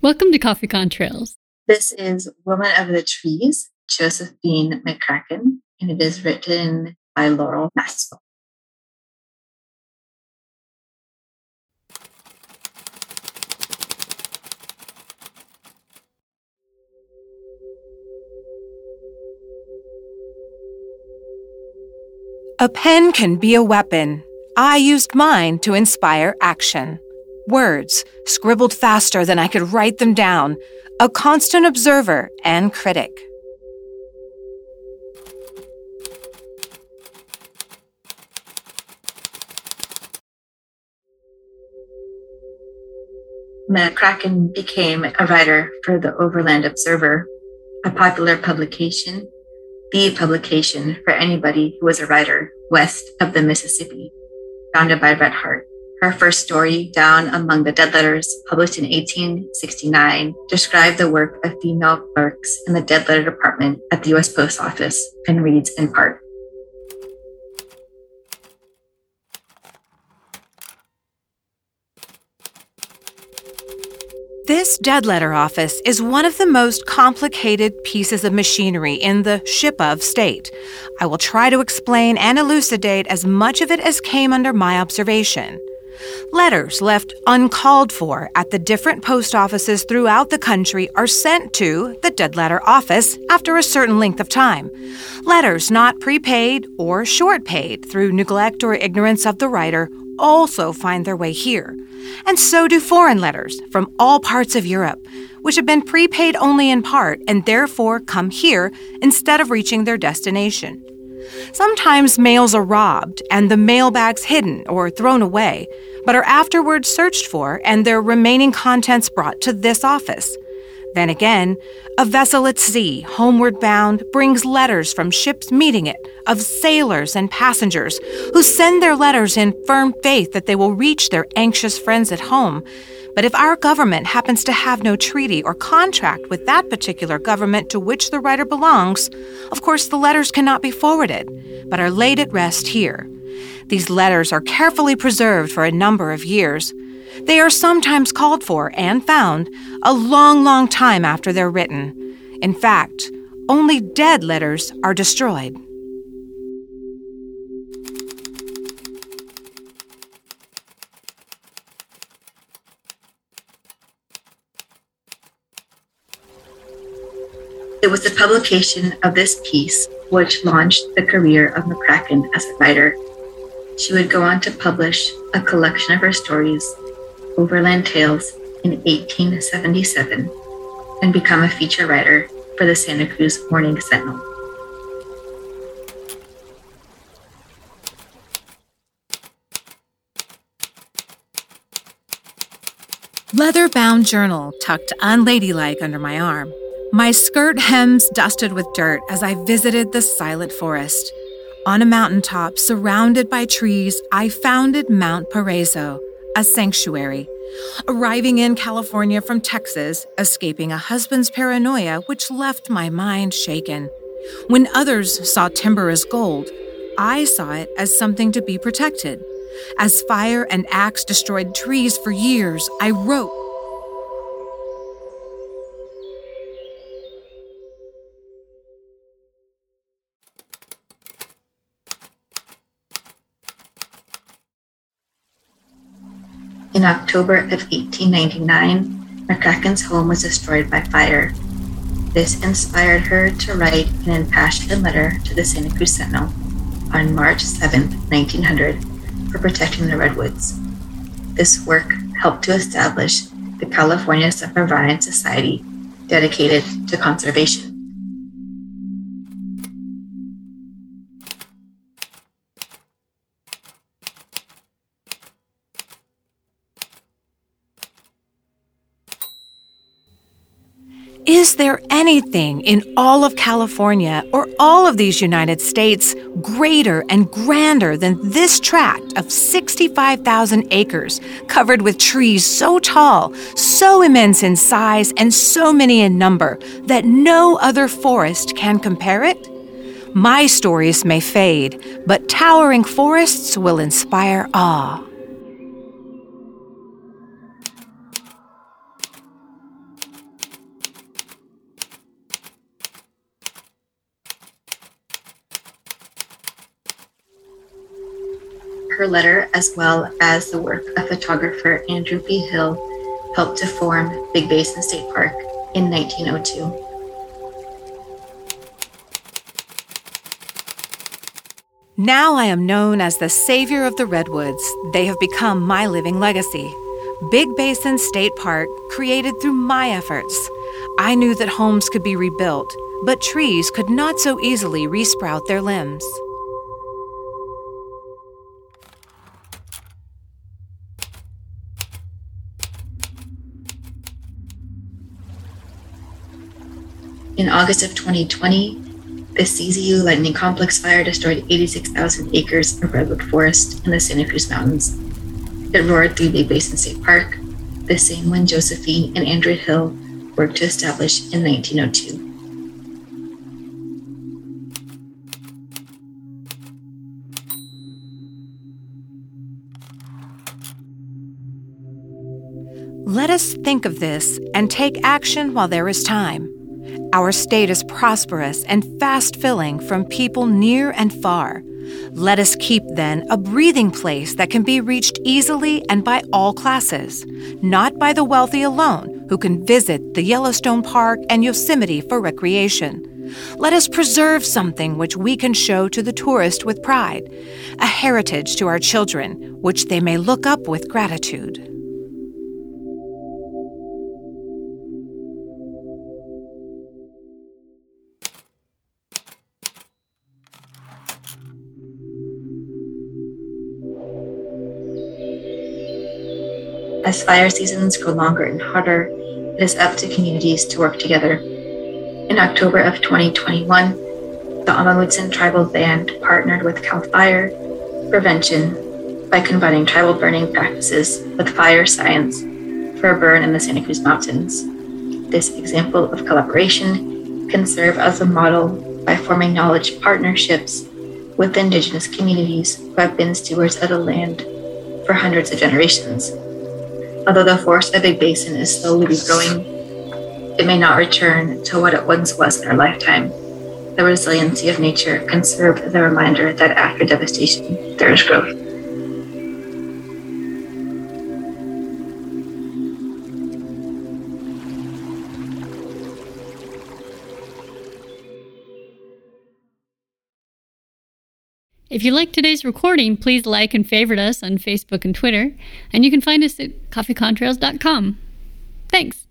Welcome to Coffee Contrails. This is Woman of the Trees, Josephine McCrackin, and it is written by Laurel Maxwell. A pen can be a weapon. I used mine to inspire action. Words, scribbled faster than I could write them down, a constant observer and critic. McCrackin became a writer for the Overland Observer, a popular publication the publication for anybody who was a writer west of the Mississippi, founded by Bret Harte. Her first story, Down Among the Dead Letters, published in 1869, described the work of female clerks in the dead letter department at the U.S. Post Office and reads in part. This dead letter office is one of the most complicated pieces of machinery in the ship of state. I will try to explain and elucidate as much of it as came under my observation. Letters left uncalled for at the different post offices throughout the country are sent to the dead letter office after a certain length of time. Letters not prepaid or short paid through neglect or ignorance of the writer also find their way here. And so do foreign letters from all parts of Europe, which have been prepaid only in part and therefore come here instead of reaching their destination. Sometimes mails are robbed and the mailbags hidden or thrown away, but are afterwards searched for and their remaining contents brought to this office. Then again, a vessel at sea, homeward bound, brings letters from ships meeting it of sailors and passengers who send their letters in firm faith that they will reach their anxious friends at home. But if our government happens to have no treaty or contract with that particular government to which the writer belongs, of course the letters cannot be forwarded, but are laid at rest here. These letters are carefully preserved for a number of years. They are sometimes called for and found a long, long time after they're written. In fact, only dead letters are destroyed. It was the publication of this piece which launched the career of McCrackin as a writer. She would go on to publish a collection of her stories, Overland Tales, in 1877 and become a feature writer for the Santa Cruz Morning Sentinel. Leather bound journal tucked unladylike under my arm. My skirt hems dusted with dirt as I visited the silent forest. On a mountaintop surrounded by trees, I founded Mount Paraiso, a sanctuary. Arriving in California from Texas, escaping a husband's paranoia, which left my mind shaken. When others saw timber as gold, I saw it as something to be protected. As fire and axe destroyed trees for years, I wrote In October of 1899, McCrackin's home was destroyed by fire. This inspired her to write an impassioned letter to the Santa Cruz Sentinel on March 7, 1900, for protecting the redwoods. This work helped to establish the California Suffragan Society dedicated to conservation. Is there anything in all of California or all of these United States greater and grander than this tract of 65,000 acres covered with trees so tall, so immense in size, and so many in number that no other forest can compare it? My stories may fade, but towering forests will inspire awe. Her letter, as well as the work of photographer Andrew P. Hill, helped to form Big Basin State Park in 1902. Now I am known as the savior of the redwoods. They have become my living legacy. Big Basin State Park, created through my efforts. I knew that homes could be rebuilt, but trees could not so easily resprout their limbs. In August of 2020, the CZU Lightning Complex fire destroyed 86,000 acres of redwood forest in the Santa Cruz Mountains. It roared through Big Basin State Park, the same one Josephine and Andrew Hill worked to establish in 1902. Let us think of this and take action while there is time. Our state is prosperous and fast filling from people near and far. Let us keep, then, a breathing place that can be reached easily and by all classes, not by the wealthy alone who can visit the Yellowstone Park and Yosemite for recreation. Let us preserve something which we can show to the tourist with pride, a heritage to our children which they may look up with gratitude. As fire seasons grow longer and hotter, it is up to communities to work together. In October of 2021, the Amah Mutsun Tribal Band partnered with CAL FIRE Prevention by combining tribal burning practices with fire science for a burn in the Santa Cruz Mountains. This example of collaboration can serve as a model by forming knowledge partnerships with indigenous communities who have been stewards of the land for hundreds of generations. Although the forest of Big Basin is slowly growing, it may not return to what it once was in our lifetime. The resiliency of nature can serve as a reminder that after devastation, there is growth. If you like today's recording, please like and favorite us on Facebook and Twitter, and you can find us at coffeecontrails.com. Thanks.